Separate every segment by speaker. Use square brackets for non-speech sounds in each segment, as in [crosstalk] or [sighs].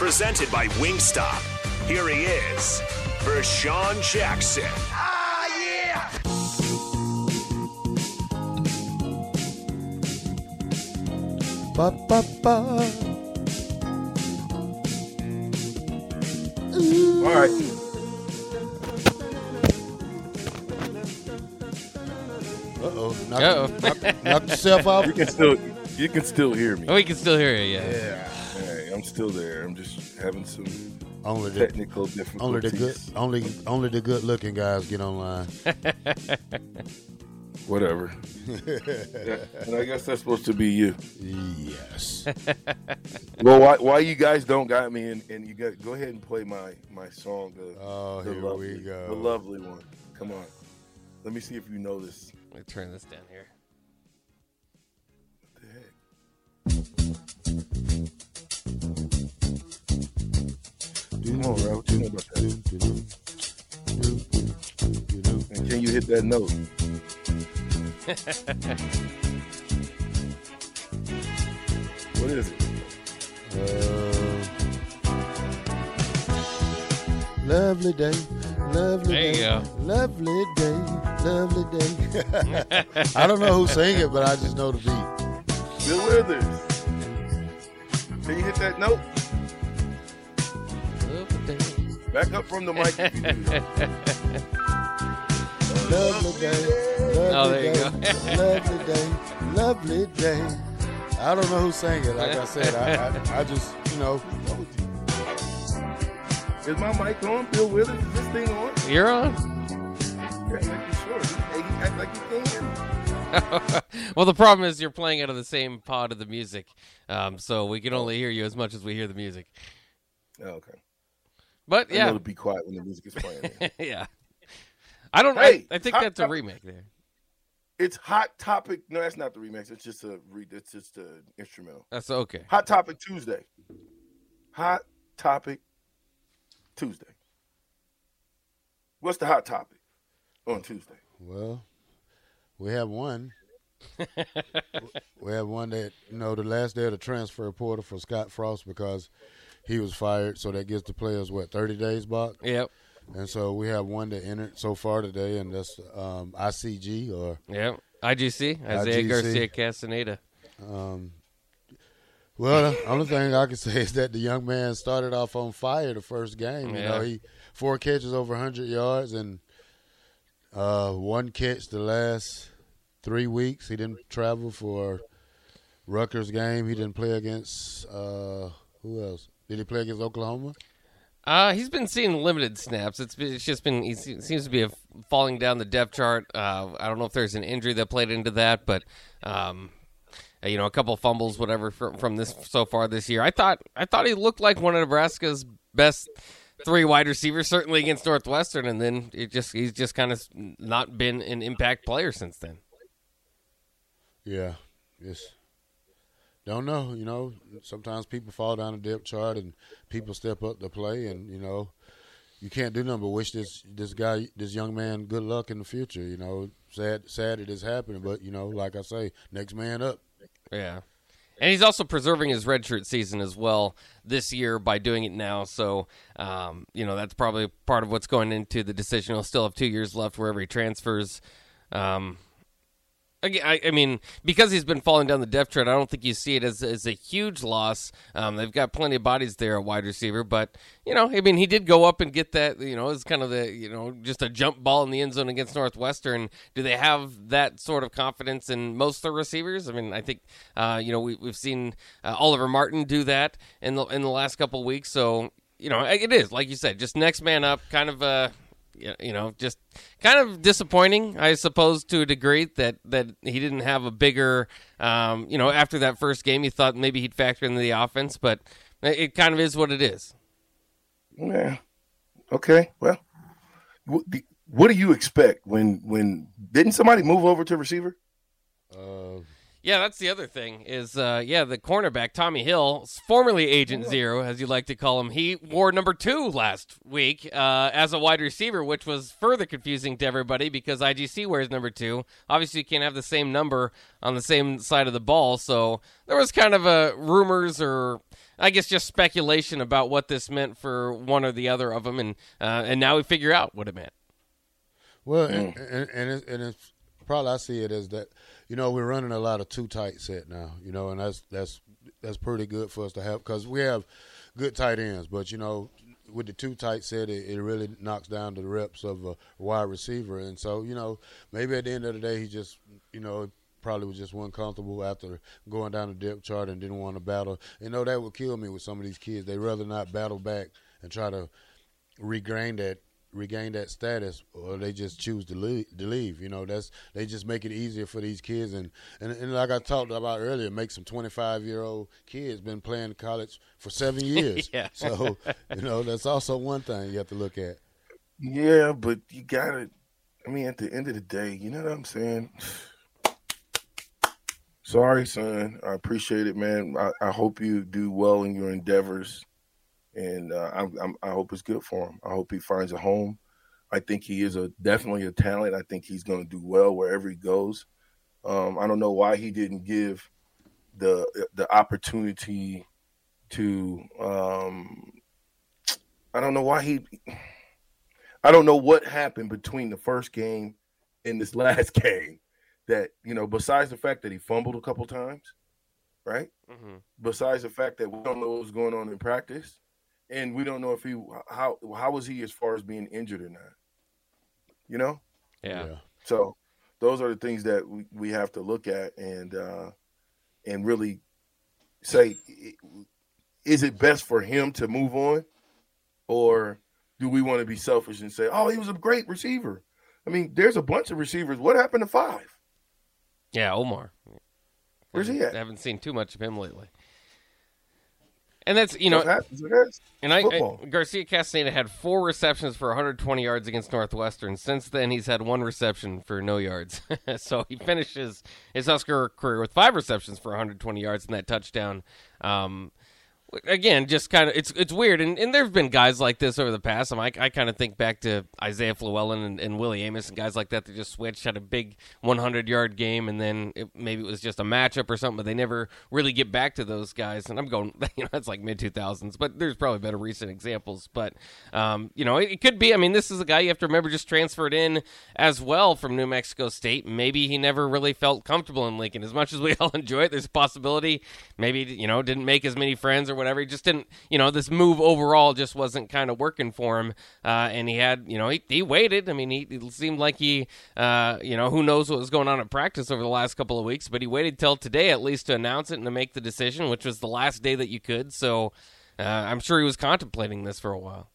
Speaker 1: Presented by Wingstop. Here he is, Vershawn Jackson.
Speaker 2: Ah, yeah!
Speaker 3: Ba, ba, ba.
Speaker 4: All right.
Speaker 3: Uh-oh. Knock,
Speaker 5: Uh-oh.
Speaker 3: knock, knock yourself [laughs] off.
Speaker 4: You can still you can still hear me.
Speaker 5: Oh, we can still hear you. Yeah.
Speaker 4: Yeah. All right, I'm still there. I'm just having some
Speaker 3: Only the
Speaker 4: technical difficulties.
Speaker 3: only the good only only the good looking guys get online. [laughs]
Speaker 4: Whatever. Yeah, [laughs] and I guess that's supposed to be you.
Speaker 3: yes. [laughs]
Speaker 4: Well, why, why you guys don't got me and, and you got go ahead and play my my song. The,
Speaker 3: Oh,
Speaker 4: the
Speaker 3: here
Speaker 4: lovely,
Speaker 3: we go.
Speaker 4: The lovely one. Come on. Let me see if you know this.
Speaker 5: Let me turn this down here.
Speaker 4: What the heck? Come on, Ralph. Tell me about that. And can you hit that note? [laughs] what is it?
Speaker 3: Uh, lovely day, lovely
Speaker 5: There you
Speaker 3: day,
Speaker 5: go.
Speaker 3: lovely day, lovely day. [laughs] I don't know who sang it, but I just know the beat.
Speaker 4: Bill Withers. Can you hit that note? Back up from the mic. if you do.
Speaker 3: Lovely day, lovely
Speaker 5: Oh, there you
Speaker 3: day, lovely day, lovely day. I don't know who sang it. Like I said, I, I, I just, you know,
Speaker 4: Is my mic on? Bill Withers, is this thing on?
Speaker 5: You're on.
Speaker 4: Yeah, making sure. Hey, act like he can't hear me. [laughs]
Speaker 5: well, the problem is you're playing out of the same pod of the music, um, so we can only hear you as much as we hear the music.
Speaker 4: Oh, okay.
Speaker 5: But
Speaker 4: I know
Speaker 5: yeah,
Speaker 4: to be quiet when the music is playing. [laughs]
Speaker 5: yeah. I don't.
Speaker 4: Hey,
Speaker 5: I, I think
Speaker 4: hot
Speaker 5: that's a
Speaker 4: topic.
Speaker 5: remake there.
Speaker 4: it's Hot Topic. No, that's not the remix. It's just a re. It's just a instrumental.
Speaker 5: That's okay.
Speaker 4: Hot Topic Tuesday. Hot Topic Tuesday. What's the hot topic on Tuesday?
Speaker 3: well, we have one. [laughs] we have one that, you know, the last day of the transfer portal for Scott Frost because he was fired. So that gives the players, what, 30 days, Bach?
Speaker 5: Yep.
Speaker 3: And so we have one that entered so far today, and that's um, ICG or
Speaker 5: Yep. IGC Isaiah
Speaker 3: IGC.
Speaker 5: Garcia Castaneda.
Speaker 3: Um, well, the only thing I can say is that the young man started off on fire the first game. You know,
Speaker 5: Yeah.
Speaker 3: he four catches over 100 yards and uh, one catch the last three weeks. He didn't travel for Rutgers game. He didn't play against uh, who else? Did he play against Oklahoma?
Speaker 5: Uh, he's been seeing limited snaps. It's, been, it's just been he seems to be a, falling down the depth chart. Uh, I don't know if there's an injury that played into that, but um, you know, a couple fumbles, whatever from, from this so far this year. I thought I thought he looked like one of Nebraska's best three wide receivers, certainly against Northwestern, and then it just he's just kind of not been an impact player since then.
Speaker 3: Yeah, just don't know. You know, sometimes people fall down the depth chart and people step up to play, and you know, you can't do nothing but wish this this guy, this young man, good luck in the future. You know, sad sad it is happening, but you know, like I say, next man up.
Speaker 5: Yeah. And he's also preserving his redshirt season as well this year by doing it now. So, um, you know, that's probably part of what's going into the decision. He'll still have two years left wherever he transfers. Um, I, I, mean, because he's been falling down the depth chart, I don't think you see it as, as a huge loss. Um, they've got plenty of bodies there at wide receiver, but you know, I mean, he did go up and get that. You know, it's kind of the you know just a jump ball in the end zone against Northwestern. Do they have that sort of confidence in most of the receivers? I mean, I think uh, you know we, have seen uh, Oliver Martin do that in the in the last couple weeks. So you know, it is like you said, just next man up, kind of. Uh, you know, just kind of disappointing, I suppose, to a degree that that he didn't have a bigger, um, you know, after that first game, he thought maybe he'd factor into the offense, but it kind of is what it is.
Speaker 4: Yeah. Okay. Well, what do you expect when when didn't somebody move over to receiver?
Speaker 3: Uh,
Speaker 5: yeah, that's the other thing is, uh, yeah, the cornerback Tommy Hill, formerly Agent Zero, as you like to call him, he wore number two last week uh, as a wide receiver, which was further confusing to everybody because IGC wears number two. Obviously, you can't have the same number on the same side of the ball, so there was kind of a rumors or I guess just speculation about what this meant for one or the other of them, and uh, and now we figure out what it meant.
Speaker 3: Well, and, and, and, it's, and it's probably I see it as that you know, we're running a lot of two tight set now, you know, and that's that's that's pretty good for us to have because we have good tight ends, but you know, with the two tight set, it, it really knocks down the reps of a wide receiver, and so you know, maybe at the end of the day, he just you know probably was just one comfortable after going down the depth chart and didn't want to battle. You know, that would kill me with some of these kids. They'd rather not battle back and try to regain that regain that status or they just choose to leave, to leave. You know, that's they just make it easier for these kids and, and, and like I talked about earlier, make some 25 year old kids been playing college for seven [laughs] years.
Speaker 5: yeah.
Speaker 3: So, you know, that's also one thing you have to look at.
Speaker 4: Yeah, but you got to, I mean, at the end of the day, you know what I'm saying? [sighs] Sorry, son. I appreciate it, man. I, I hope you do well in your endeavors and uh, I'm, I'm, i hope it's good for him. I hope he finds a home. I think he is a definitely a talent. I think he's going to do well wherever he goes. Um, I don't know why he didn't give the the opportunity to. Um, I don't know why he. I don't know what happened between the first game and this [laughs] last game. That you know, besides the fact that he fumbled a couple times, right? Mm-hmm. Besides the fact that we don't know what's going on in practice, and we don't know if he how how was he as far as being injured or not. You know?
Speaker 5: Yeah. yeah.
Speaker 4: So those are the things that we, we have to look at and uh and really say is it best for him to move on or do we want to be selfish and say oh he was a great receiver i mean there's a bunch of receivers what happened to five
Speaker 5: yeah omar
Speaker 4: where's he at
Speaker 5: i haven't seen too much of him lately and that's you know, and I, I, Garcia Castaneda had four receptions for 120 yards against Northwestern. Since then, he's had one reception for no yards. [laughs] so he finishes his Husker career with five receptions for 120 yards and that touchdown. Um, again, just kind of it's it's weird, and, and there've been guys like this over the past. I, mean, I, I kind of think back to Isaiah Fluellen and, and, Willie Amos and guys like that that just switched, had a big 100 yard game, and then it, maybe it was just a matchup or something, but they never really get back to those guys. And I'm going, [laughs] you know, that's like mid 2000s, but there's probably better recent examples. But um, you know, it, it, could be. I mean, this is a guy you have to remember just transferred in as well from New Mexico State. Maybe he never really felt comfortable in Lincoln. As much as we [laughs] all enjoy it, there's a possibility maybe you know didn't make as many friends or whatever. He just didn't, you know, this move overall just wasn't kind of working for him. Uh, and he had, you know, he, he waited. I mean, he it seemed like he, uh, you know, who knows what was going on at practice over the last couple of weeks, but he waited till today at least to announce it and to make the decision, which was the last day that you could. So uh, I'm sure he was contemplating this for a while.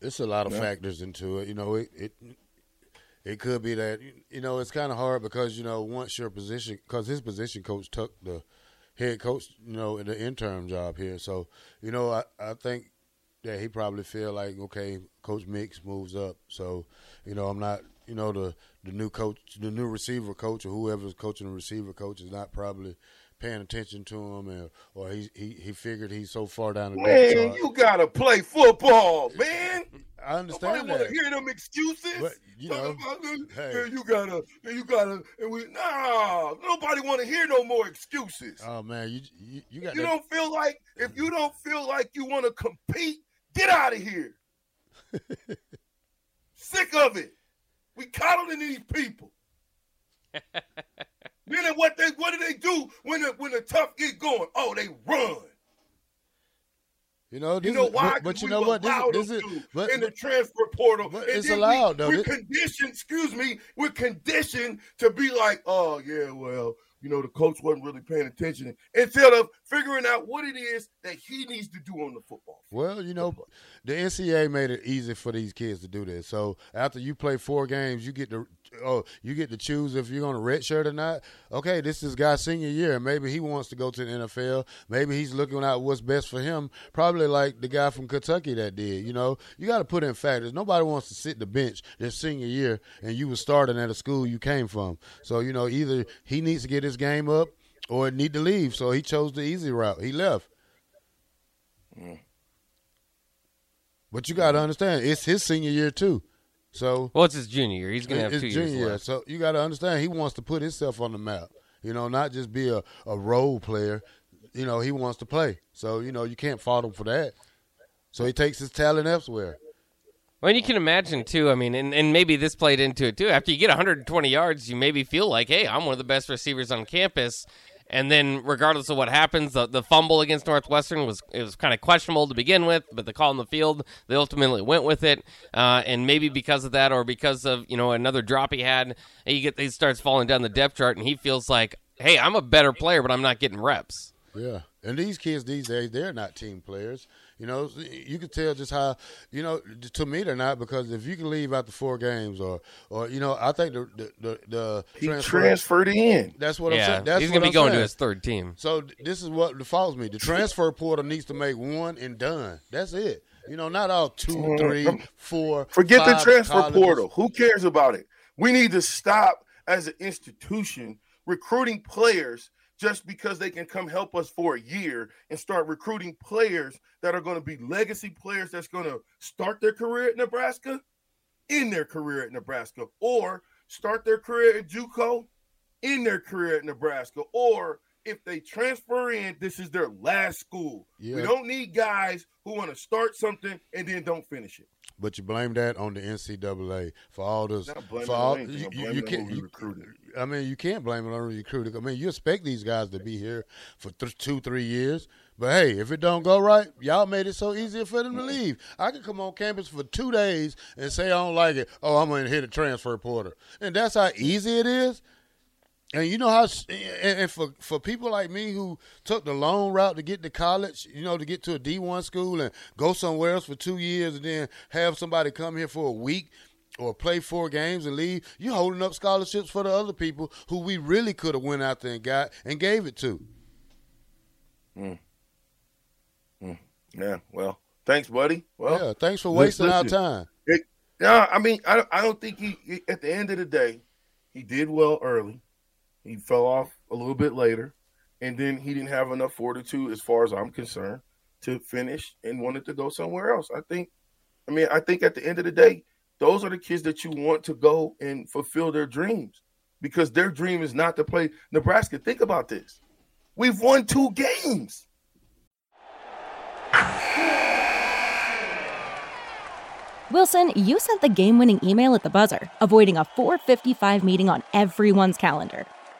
Speaker 3: It's a lot of yeah. factors into it. You know, it, it it could be that you know it's kind of hard because you know once your position because his position coach took the head coach, you know, in the interim job here. So, you know, I, I think that he probably feel like, okay, Coach Mix moves up. So, you know, I'm not, you know, the the new coach, the new receiver coach, or whoever's coaching the receiver coach is not probably paying attention to him, or, or he, he he figured he's so far down the
Speaker 4: man. You gotta play football, man.
Speaker 3: I understand
Speaker 4: Nobody want to hear them excuses.
Speaker 3: But, you know, [laughs]
Speaker 4: hey. yeah, you gotta, you gotta, and we nah. Nobody want to hear no more excuses.
Speaker 3: Oh man, you you, you got.
Speaker 4: You that. don't feel like if you don't feel like you want to compete, get out of here. [laughs] Sick of it. We coddling these people. [laughs] then what they what do they do when the when the tough get going? Oh, they run.
Speaker 3: You know,
Speaker 4: you know
Speaker 3: is,
Speaker 4: why?
Speaker 3: But, but you know what? This, this is
Speaker 4: to
Speaker 3: but,
Speaker 4: in the transfer portal.
Speaker 3: it's allowed,
Speaker 4: we,
Speaker 3: though.
Speaker 4: We're
Speaker 3: This-
Speaker 4: conditioned. Excuse me. We're conditioned to be like, oh yeah, well, you know, the coach wasn't really paying attention instead of figuring out what it is that he needs to do on the football. field.
Speaker 3: Well, you know, the NCAA made it easy for these kids to do this. So after you play four games, you get to oh, you get to choose if you're going to redshirt or not. Okay, this is guy's senior year. Maybe he wants to go to the NFL. Maybe he's looking out what's best for him. Probably like the guy from Kentucky that did. You know, you got to put in factors. Nobody wants to sit the bench their senior year, and you were starting at a school you came from. So you know, either he needs to get his game up or need to leave. So he chose the easy route. He left. Mm. But you got to mm-hmm. understand, it's his senior year too. So
Speaker 5: Well, it's his junior year. He's going to have
Speaker 3: it's
Speaker 5: two
Speaker 3: junior
Speaker 5: years
Speaker 3: year.
Speaker 5: left.
Speaker 3: So you got to understand, he wants to put himself on the map. You know, not just be a, a role player. You know, he wants to play. So you know, you can't fault him for that. So he takes his talent elsewhere.
Speaker 5: Well, and you can imagine too. I mean, and, and maybe this played into it too. After you get 120 yards, you maybe feel like, hey, I'm one of the best receivers on campus. And then, regardless of what happens, the, the fumble against Northwestern was it was kind of questionable to begin with, but the call in the field, they ultimately went with it. Uh, and maybe because of that, or because of you know another drop he had, he get he starts falling down the depth chart, and he feels like, hey, I'm a better player, but I'm not getting reps.
Speaker 3: Yeah, and these kids these days, they're not team players. You know, you can tell just how you know. To me, they're not because if you can leave after four games, or or you know, I think the the the, the
Speaker 4: He
Speaker 3: transfer-
Speaker 4: transferred in.
Speaker 3: That's what I'm saying. That's
Speaker 5: he's gonna be
Speaker 3: I'm
Speaker 5: going
Speaker 3: saying.
Speaker 5: to his third team.
Speaker 3: So th- this is what defaults me. The transfer portal needs to make one and done. That's it. You know, not all two, mm-hmm. three, four.
Speaker 4: Forget the transfer
Speaker 3: colleges.
Speaker 4: portal. Who cares about it? We need to stop as an institution recruiting players just because they can come help us for a year and start recruiting players that are going to be legacy players that's going to start their career at Nebraska, in their career at Nebraska, or start their career at JUCO, in their career at Nebraska, or if they transfer in, this is their last school. We don't need guys who want to start something and then don't finish it.
Speaker 3: But you blame that on the NCAA for all
Speaker 4: blaming
Speaker 3: For all, you, you, you can't. You. I mean, you can't blame it on the recruiting. I mean, you expect these guys to be here for th- two, three years. But hey, if it don't go right, y'all made it so easy for them to leave. I can come on campus for two days and say I don't like it. Oh, I'm gonna hit a transfer portal, and that's how easy it is. And you know how, and and for for people like me who took the long route to get to college, you know, to get to a D one school and go somewhere else for two years, and then have somebody come here for a week or play four games and leave, you're holding up scholarships for the other people who we really could have went out there and got and gave it to. Mm. Mm.
Speaker 4: Yeah, well, thanks, buddy. Well,
Speaker 3: yeah, thanks for wasting our
Speaker 4: listen,
Speaker 3: time.
Speaker 4: It, yeah, I mean, I, I don't think he- at the end of the day, he did well early. He fell off a little bit later, and then he didn't have enough fortitude, as far as I'm concerned, to finish and wanted to go somewhere else. I think, I mean, I think at the end of the day, those are the kids that you want to go and fulfill their dreams because their dream is not to play Nebraska. Think about this. We've won two games.
Speaker 6: Wilson, you sent the game winning email at the buzzer, avoiding a 455 meeting on everyone's calendar.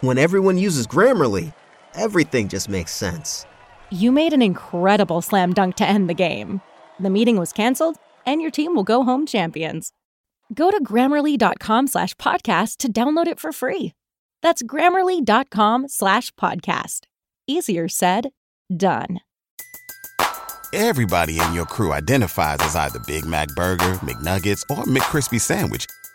Speaker 7: When everyone uses Grammarly, everything just makes sense.
Speaker 6: You made an incredible slam dunk to end the game. The meeting was canceled, and your team will go home champions. Go to grammarly.com slash podcast to download it for free. That's grammarly.com slash podcast. Easier said, done.
Speaker 8: Everybody in your crew identifies as either Big Mac Burger, McNuggets, or McCrispy Sandwich.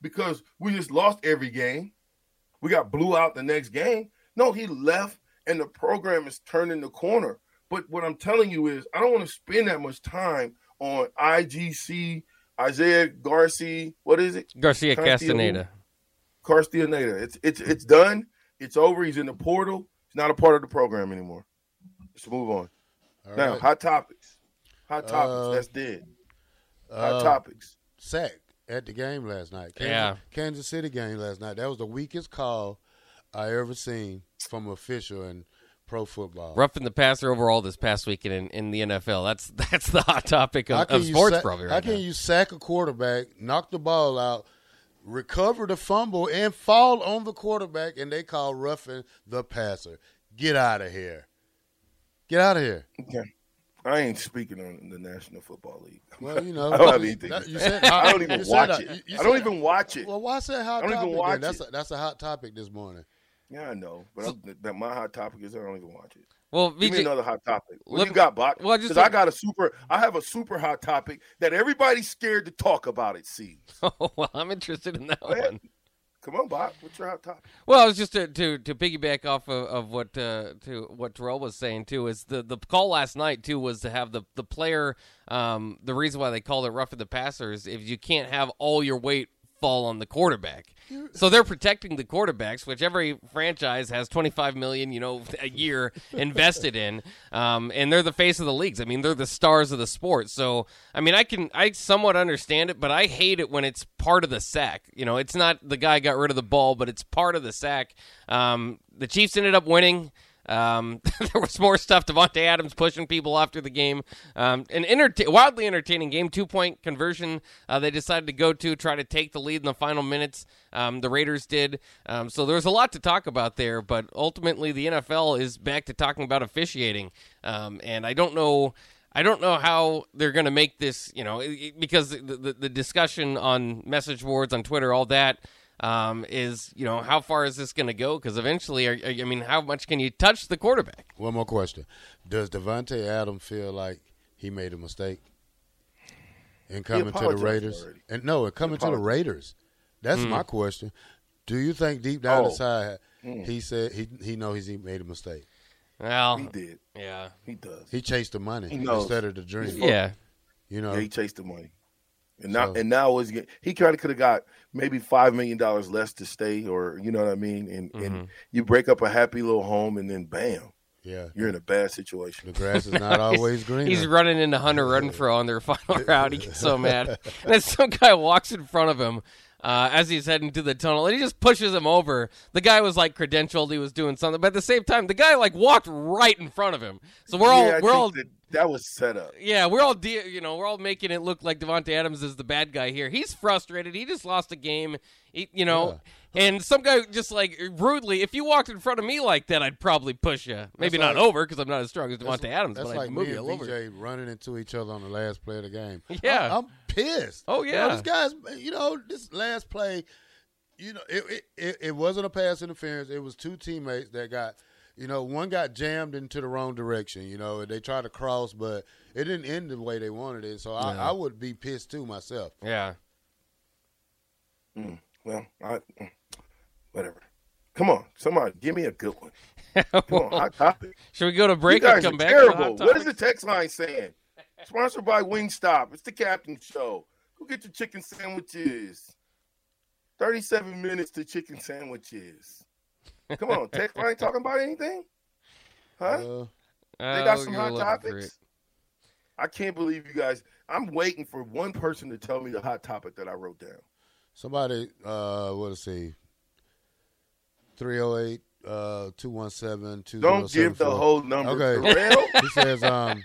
Speaker 4: because we just lost every game. We got blew out the next game. No, he left and the program is turning the corner. But what I'm telling you is, I don't want to spend that much time on IGC, Isaiah Garcia. What is it?
Speaker 5: Garcia Castaneda.
Speaker 4: Castaneda. It's it's it's done. It's over. He's in the portal. He's not a part of the program anymore. Let's move on.
Speaker 3: All
Speaker 4: now,
Speaker 3: right.
Speaker 4: hot topics. Hot topics.
Speaker 3: Uh,
Speaker 4: That's dead. Hot
Speaker 3: Uh,
Speaker 4: topics.
Speaker 3: Sack at the game last night. Kansas,
Speaker 5: Yeah.
Speaker 3: Kansas City game last night. That was the weakest call I ever seen from an official in pro football.
Speaker 5: Roughing the passer overall this past weekend in, in the NFL. That's [laughs] that's the hot topic of,
Speaker 3: can
Speaker 5: of
Speaker 3: you
Speaker 5: sports
Speaker 3: sack-
Speaker 5: probably
Speaker 3: How can
Speaker 5: now.
Speaker 3: you sack a quarterback, knock the ball out, recover the fumble, and fall on the quarterback, and they call roughing the passer? Get out of here. Get out of here.
Speaker 4: Okay. I ain't speaking on the National Football League. [laughs]
Speaker 3: Well, you know,
Speaker 4: I don't have anything.
Speaker 3: that- you [laughs] said-
Speaker 4: I don't even
Speaker 3: you
Speaker 4: watch
Speaker 3: that-
Speaker 4: it.
Speaker 3: you- you
Speaker 4: I don't
Speaker 3: said-
Speaker 4: even watch it.
Speaker 3: Well, why say hot
Speaker 4: I don't even watch
Speaker 3: then? That's
Speaker 4: it.
Speaker 3: a, that's a hot topic this morning.
Speaker 4: Yeah, I know, but I'm, that my hot topic is I don't even watch it.
Speaker 5: Well,
Speaker 4: Give me
Speaker 5: VJ
Speaker 4: another hot topic. What
Speaker 5: let
Speaker 4: you got, Bach?
Speaker 5: well, I
Speaker 4: Because I
Speaker 5: want-
Speaker 4: got a super. I have a super hot topic that everybody's scared to talk about. It seems. [laughs]
Speaker 5: Oh, well, I'm interested in that
Speaker 4: Go
Speaker 5: one.
Speaker 4: Come on, Bob. What's your hot topic?
Speaker 5: Well, I was just to to, to piggyback off of, of what uh, to what Terrell was saying too is the, the call last night too was to have the the player. Um, the reason why they called it roughing the passer is if you can't have all your weight fall on the quarterback. So they're protecting the quarterbacks, which every franchise has 25 million, you know, [laughs] a year invested in, um, and they're the face of the leagues. I mean, they're the stars of the sport. So, I mean, I can I somewhat understand it, but I hate it when it's part of the sack. You know, it's not the guy got rid of the ball, but it's part of the sack. Um, the Chiefs ended up winning. Um, [laughs] there was more stuff. Davante Adams pushing people after the game. Um, an enter- wildly entertaining game. Two point conversion. Uh, they decided to go to try to take the lead in the final minutes. Um, the Raiders did. Um, so there's a lot to talk about there. But ultimately, the NFL is back to talking about officiating. Um, and I don't know. I don't know how they're going to make this, you know, because the, the, the discussion on message boards, on Twitter, all that um, is, you know, how far is this going to go? Because eventually, are, are- I mean, how much can you touch the quarterback?
Speaker 3: One more question: Does Davante Adams feel like he made a mistake in coming to the Raiders?
Speaker 4: already.
Speaker 3: And no, in coming to the. Raiders. That's
Speaker 5: Hmm.
Speaker 3: my question. Do you think deep down
Speaker 4: Oh.
Speaker 3: inside he said he he knows he made a mistake?
Speaker 5: Well,
Speaker 4: He did.
Speaker 5: yeah,
Speaker 4: He does.
Speaker 3: He chased the money
Speaker 4: He knows.
Speaker 3: instead of the dream.
Speaker 5: yeah.
Speaker 3: You know,
Speaker 4: Yeah, he chased the money. And now,
Speaker 3: So-
Speaker 4: and now was he kind of could have got maybe five million dollars less to stay, or you know what I mean. And
Speaker 5: Mm-hmm.
Speaker 4: and you break up a happy little home, and then bam,
Speaker 3: yeah.
Speaker 4: you're in a bad situation.
Speaker 3: The grass is not [laughs] always green.
Speaker 5: He's running into Hunter Renfrow on their final [laughs] route. He gets so mad. And then some guy walks in front of him uh, as he's heading to the tunnel, and he just pushes him over. The guy was like credentialed; he was doing something, but at the same time, the guy like walked right in front of him. So we're all
Speaker 4: yeah,
Speaker 5: we're all
Speaker 4: that, that was set up.
Speaker 5: Yeah, we're all de- you know we're all making it look like Davante Adams is the bad guy here. He's frustrated. He just lost a game. He, you know, and some guy just like rudely. If you walked in front of me like that, I'd probably push you. Maybe
Speaker 3: That's
Speaker 5: not
Speaker 3: like-
Speaker 5: over because I'm not as strong as
Speaker 3: That's-
Speaker 5: Davante Adams,
Speaker 3: That's
Speaker 5: but
Speaker 3: like
Speaker 5: I'd move
Speaker 3: me
Speaker 5: you
Speaker 3: and
Speaker 5: all over.
Speaker 3: VJ running into each other on the last play of the game.
Speaker 5: Yeah.
Speaker 3: I'm, I'm pissed.
Speaker 5: Oh,
Speaker 3: You know,
Speaker 5: yeah.
Speaker 3: this guy's. You know, this last play. You know, it, it it it wasn't a pass interference. It was two teammates that got. You know, one got jammed into the wrong direction. You know, they tried to cross, but it didn't end the way they wanted it. So I, I would be pissed too myself.
Speaker 5: Yeah.
Speaker 4: Well, I, mm, whatever. Come on, somebody, give me a good one. [laughs] Come on, hot topic.
Speaker 5: Should we go to
Speaker 4: You
Speaker 5: break
Speaker 4: guys
Speaker 5: and come
Speaker 4: are
Speaker 5: back? to
Speaker 4: terrible. What is the text line saying? Sponsored by Wingstop. It's the Captain Show. Go get your chicken sandwiches. Thirty-seven minutes to chicken sandwiches. Come on, text ain't talking about anything? Huh?
Speaker 3: Uh,
Speaker 4: They got
Speaker 5: Oh,
Speaker 4: some hot topics. I can't believe you guys. I'm waiting for one person to tell me the hot topic that I wrote down.
Speaker 3: somebody, uh, what three zero eight. Uh, two one seven two.
Speaker 4: Don't give the whole number.
Speaker 3: Okay. [laughs] He says, um,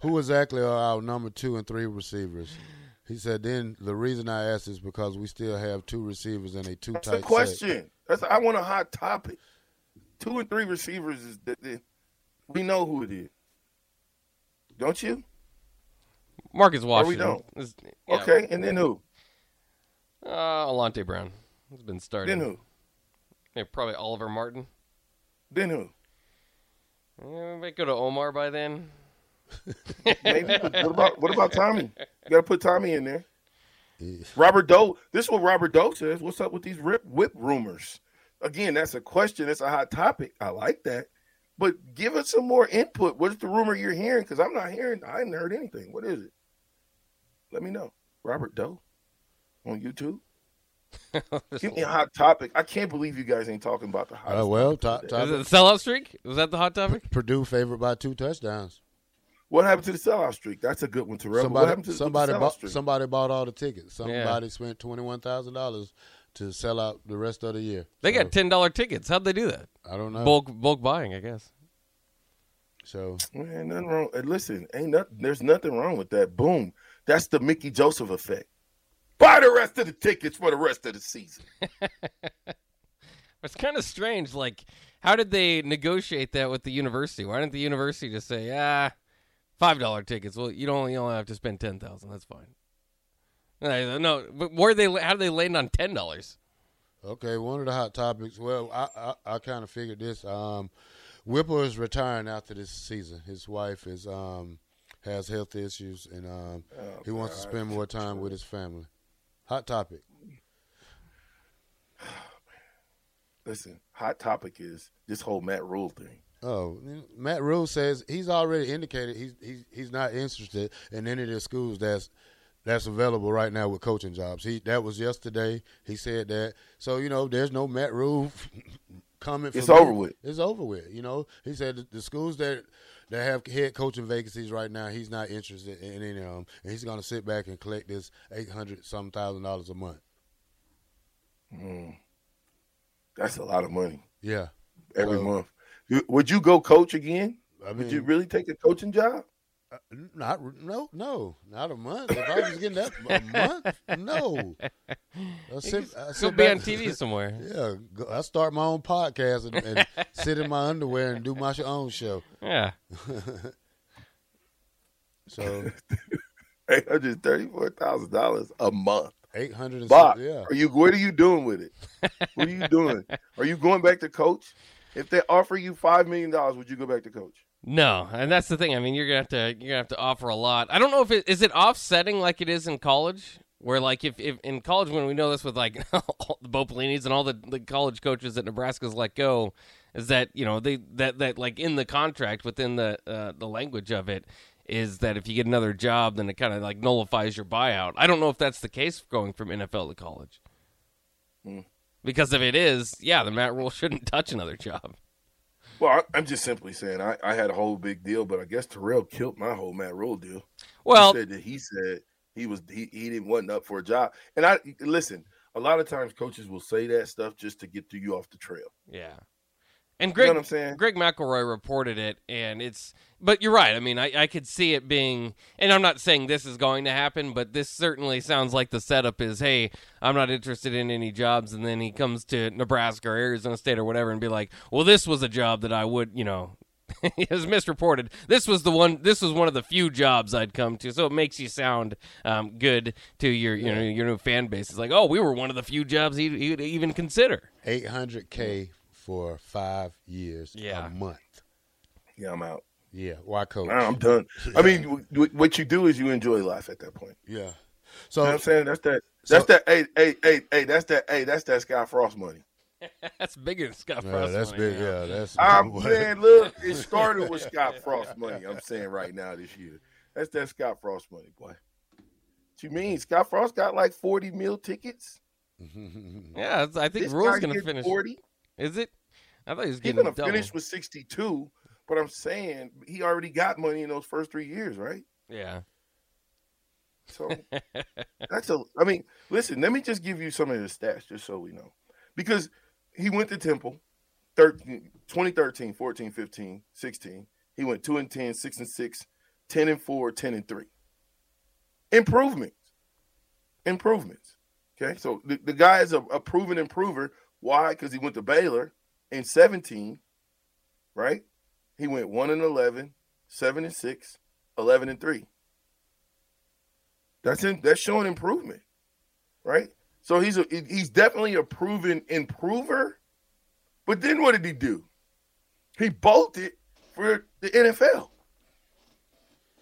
Speaker 3: who exactly are our number two and three receivers? He said, then the reason I asked is because we still have two receivers and a two
Speaker 4: That's
Speaker 3: tight
Speaker 4: the
Speaker 3: set.
Speaker 4: question. That's I want a hot topic. Two and three receivers is that that- we know who it is. Don't you?
Speaker 5: Marcus
Speaker 4: Or
Speaker 5: Washington.
Speaker 4: we don't.
Speaker 5: is- yeah.
Speaker 4: Okay, and then who?
Speaker 5: Uh, Alante Brown has been starting.
Speaker 4: Then who?
Speaker 5: Yeah, probably Oliver Martin.
Speaker 4: Then who?
Speaker 5: Yeah, we might go to Omar by then.
Speaker 4: Maybe. what about what about Tommy? You got to put Tommy in there. Robert Doe. This is what Robert Doe says. What's up with these rip whip rumors? Again, that's a question. It's a hot topic. I like that. But give us some more input. What's the rumor you're hearing? Because I'm not hearing. I haven't heard anything. What is it? Let me know. Robert Doe on YouTube. [laughs] Give me a hot topic. I can't believe you guys ain't talking about the hot.
Speaker 3: Uh, well, top,
Speaker 5: Is it the sellout streak? Was that the hot topic?
Speaker 3: Purdue favored by two touchdowns.
Speaker 4: What happened to the sellout streak? That's a good one, Terrell. what
Speaker 3: Somebody,
Speaker 4: happened to
Speaker 3: somebody,
Speaker 4: the sellout
Speaker 3: bought,
Speaker 4: streak?
Speaker 3: somebody bought all the tickets. Somebody spent twenty one thousand dollars to sell out the rest of the year.
Speaker 5: They
Speaker 3: So,
Speaker 5: got ten dollar tickets. How'd they do that?
Speaker 3: I don't know.
Speaker 5: Bulk bulk buying, I guess.
Speaker 3: So
Speaker 4: Man, nothing wrong. and Listen, ain't nothing. There's nothing wrong with that. Boom. That's the Mickey Joseph effect. Buy the rest of the tickets for the rest of the season. [laughs]
Speaker 5: It's kind of strange. Like, how did they negotiate that with the university? Why didn't the university just say, ah, five dollar tickets? Well, you don't. You only have to spend ten thousand. That's fine. No, no, but where they? How did they land on ten dollars?
Speaker 3: Okay, one of the hot topics. Well, I I, I kind of figured this. Um, Whipple is retiring after this season. His wife is um has health issues, and um
Speaker 4: Oh,
Speaker 3: he wants to spend more time with his family. Hot topic. [sighs]
Speaker 4: Listen, hot topic is this whole Matt Rhule thing.
Speaker 3: Oh, Matt Rhule says he's already indicated he's he's he's not interested in any of the schools that's that's available right now with coaching jobs. He that was yesterday. He said that. So you know, there's no Matt Rhule [laughs] comment. For
Speaker 4: It's
Speaker 3: me.
Speaker 4: over with.
Speaker 3: It's over with. You know, he said the schools that that have head coaching vacancies right now, he's not interested in any of them, and he's going to sit back and collect this eight hundred some thousand dollars a month.
Speaker 4: Mm. That's a lot of money
Speaker 3: Yeah,
Speaker 4: every
Speaker 3: So,
Speaker 4: month. You- Would you go coach again?
Speaker 3: I
Speaker 4: Would you really take a coaching job?
Speaker 3: Uh, Not no no not a month. If I was getting that a month, no. I [laughs] sit, I
Speaker 5: Go
Speaker 3: sit
Speaker 5: be
Speaker 3: back-
Speaker 5: on TV somewhere. [laughs]
Speaker 3: Yeah, go, I start my own podcast and, and [laughs] sit in my underwear and do my own show.
Speaker 5: Yeah.
Speaker 3: so
Speaker 4: Eight hundred thirty-four thousand dollars a month.
Speaker 3: eight hundred and
Speaker 4: Bob.
Speaker 3: Yeah,
Speaker 4: are you? What are you doing with it? What are you doing? are you going back to coach? If they offer you five million dollars, would you go back to coach?
Speaker 5: No, and that's the thing. I mean, you're gonna have to you're gonna have to offer a lot. I don't know if it is it offsetting like it is in college, where like if, if in college when we know this with like [laughs] the Bo Pelini's and all the, the college coaches that Nebraska's let go, is that you know they that that like in the contract within the uh, the language of it is that if you get another job, then it kind of like nullifies your buyout. I don't know if that's the case going from NFL to college.
Speaker 4: Hmm.
Speaker 5: Because if it is, yeah, the Matt Rhule shouldn't touch another job.
Speaker 4: Well, I, I'm just simply saying I, I had a whole big deal, but I guess Terrell killed my whole Matt Rhule deal.
Speaker 5: Well,
Speaker 4: he said that he said he was he, he didn't wasn't up for a job. And I listen, a lot of times coaches will say that stuff just to get you off the trail.
Speaker 5: Yeah. And
Speaker 4: You
Speaker 5: Greg,
Speaker 4: know what I'm saying?
Speaker 5: Greg McElroy reported it, and it's. But you're right. I mean, I, I could see it being, and I'm not saying this is going to happen, but this certainly sounds like the setup is, hey, I'm not interested in any jobs, and then he comes to Nebraska or Arizona State or whatever, and be like, well, this was a job that I would, you know. [laughs] it was misreported. This was the one. This was one of the few jobs I'd come to, so it makes you sound um, good to your, you know, your new fan base. It's like, oh, we were one of the few jobs he'd, he'd even consider.
Speaker 3: eight hundred k for five years
Speaker 5: Yeah.
Speaker 3: a month.
Speaker 4: Yeah, I'm out.
Speaker 3: Yeah, why coach?
Speaker 4: I'm done. I mean, [laughs] w- w- what you do is you enjoy life at that point.
Speaker 3: Yeah.
Speaker 4: You know
Speaker 3: So
Speaker 4: what I'm saying? That's that.
Speaker 3: So-
Speaker 4: That's that. Hey, hey, hey, hey. That's that. Hey, that's that Sky Frost money. [laughs]
Speaker 5: That's bigger than Scott
Speaker 3: yeah,
Speaker 5: Frost.
Speaker 3: that's
Speaker 5: money,
Speaker 3: big.
Speaker 5: yeah.
Speaker 3: Yeah, that's.
Speaker 4: Ah, I'm saying, look, it started [laughs] with Scott Frost money. I'm saying right now this year. That's that Scott Frost money, boy. What you mean? Scott Frost got like 40 mil tickets.
Speaker 5: Yeah, I think
Speaker 4: This Rhule's
Speaker 5: going to finish.
Speaker 4: 40.
Speaker 5: Is it? I thought he was
Speaker 4: He's
Speaker 5: getting
Speaker 4: gonna finish with 62, but I'm saying he already got money in those first three years, right?
Speaker 5: Yeah.
Speaker 4: So [laughs] that's a. I mean, listen. Let me just give you some of his stats, just so we know, because he went to Temple, 13, 2013, 14, 15, 16. He went two and 10, 6 and 6, 10 and 4, 10 and 3. Improvements. Improvements. Okay. So the, the guy is a, a proven improver. Why? Because he went to Baylor in 17, right? He went 1 and 11, 7 and 6, 11 and 3. That's in, that's showing improvement, right? So he's a he's definitely a proven improver. But then what did he do? He bolted for the NFL.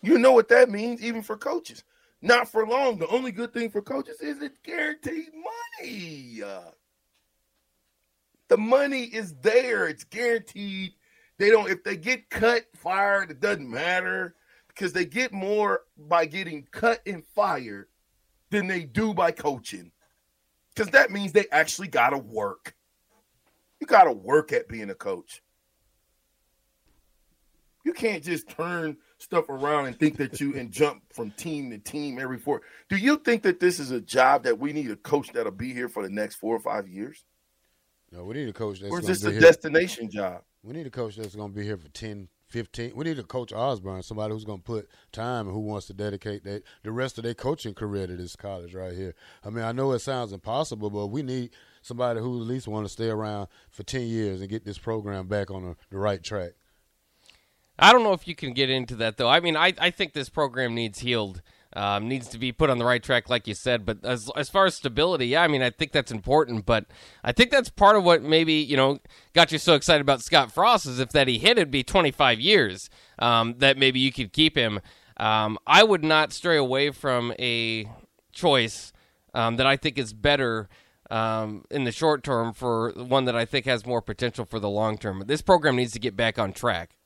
Speaker 4: You know what that means, even for coaches. Not for long. The only good thing for coaches is it guaranteed money. The money is there. It's guaranteed. They don't, if they get cut, fired, it doesn't matter because they get more by getting cut and fired than they do by coaching. Because that means they actually got to work. You got to work at being a coach. You can't just turn stuff around and think that you and jump from team to team every four. Do you think that this is a job that we need a coach that'll be here for the next four or five years?
Speaker 3: No, we need a coach that's
Speaker 4: or is this a
Speaker 3: here.
Speaker 4: destination job?
Speaker 3: We need a coach that's going to be here for 10, 15. We need a coach Osborne, somebody who's going to put time and who wants to dedicate that, the rest of their coaching career to this college right here. I mean, I know it sounds impossible, but we need somebody who at least want to stay around for 10 years and get this program back on the, the right track.
Speaker 5: I don't know if you can get into that though. I mean, I, I think this program needs healed, um, needs to be put on the right track, like you said. But as as far as stability, yeah, I mean, I think that's important. But I think that's part of what maybe you know got you so excited about Scott Frost is if that he hit it'd be 25 years um, that maybe you could keep him. Um, I would not stray away from a choice um, that I think is better. Um, in the short term, for one that I think has more potential for the long term. This program needs to get back on track.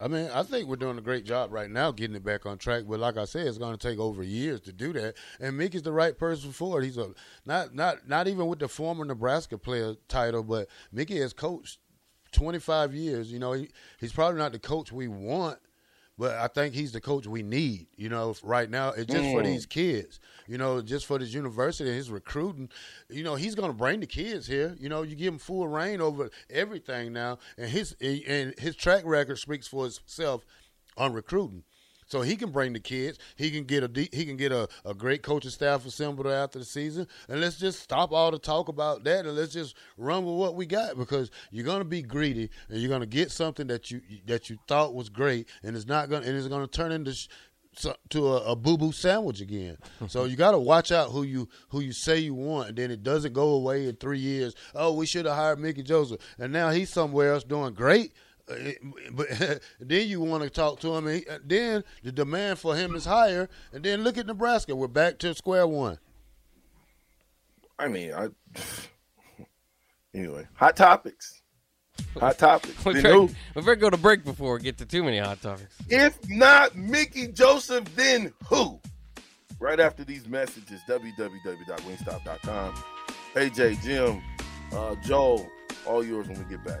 Speaker 3: I mean, I think we're doing a great job right now getting it back on track. But like I said, it's going to take over years to do that. And Mickey's the right person for it. He's a not not not even with the former Nebraska player title, but Mickey has coached 25 years. You know, he, he's probably not the coach we want, but I think he's the coach we need. You know, right now it's just mm. for these kids. You know, just for this university and his recruiting. You know, he's going to bring the kids here. You know, you give him full reign over everything now, and his and his track record speaks for itself on recruiting. So he can bring the kids. He can get a he can get a, a great coaching staff assembled after the season. And let's just stop all the talk about that and let's just run with what we got because you're gonna be greedy and you're gonna get something that you that you thought was great and it's not gonna and it's gonna turn into sh- to a, a boo boo sandwich again. [laughs] so you got to watch out who you who you say you want, and then it doesn't go away in three years. Oh, we should have hired Mickey Joseph, and now he's somewhere else doing great. But [laughs] then you want to talk to him. And then the demand for him is higher. And then look at Nebraska. We're back to square one.
Speaker 4: I mean, I [sighs] anyway. Hot topics. Hot topics.
Speaker 5: we, better, we better go to break before we get to too many hot topics.
Speaker 4: If not Mickey Joseph, then who? Right after these messages, www.wingstop.com. AJ, Jim, uh, Joel, all yours when we get back.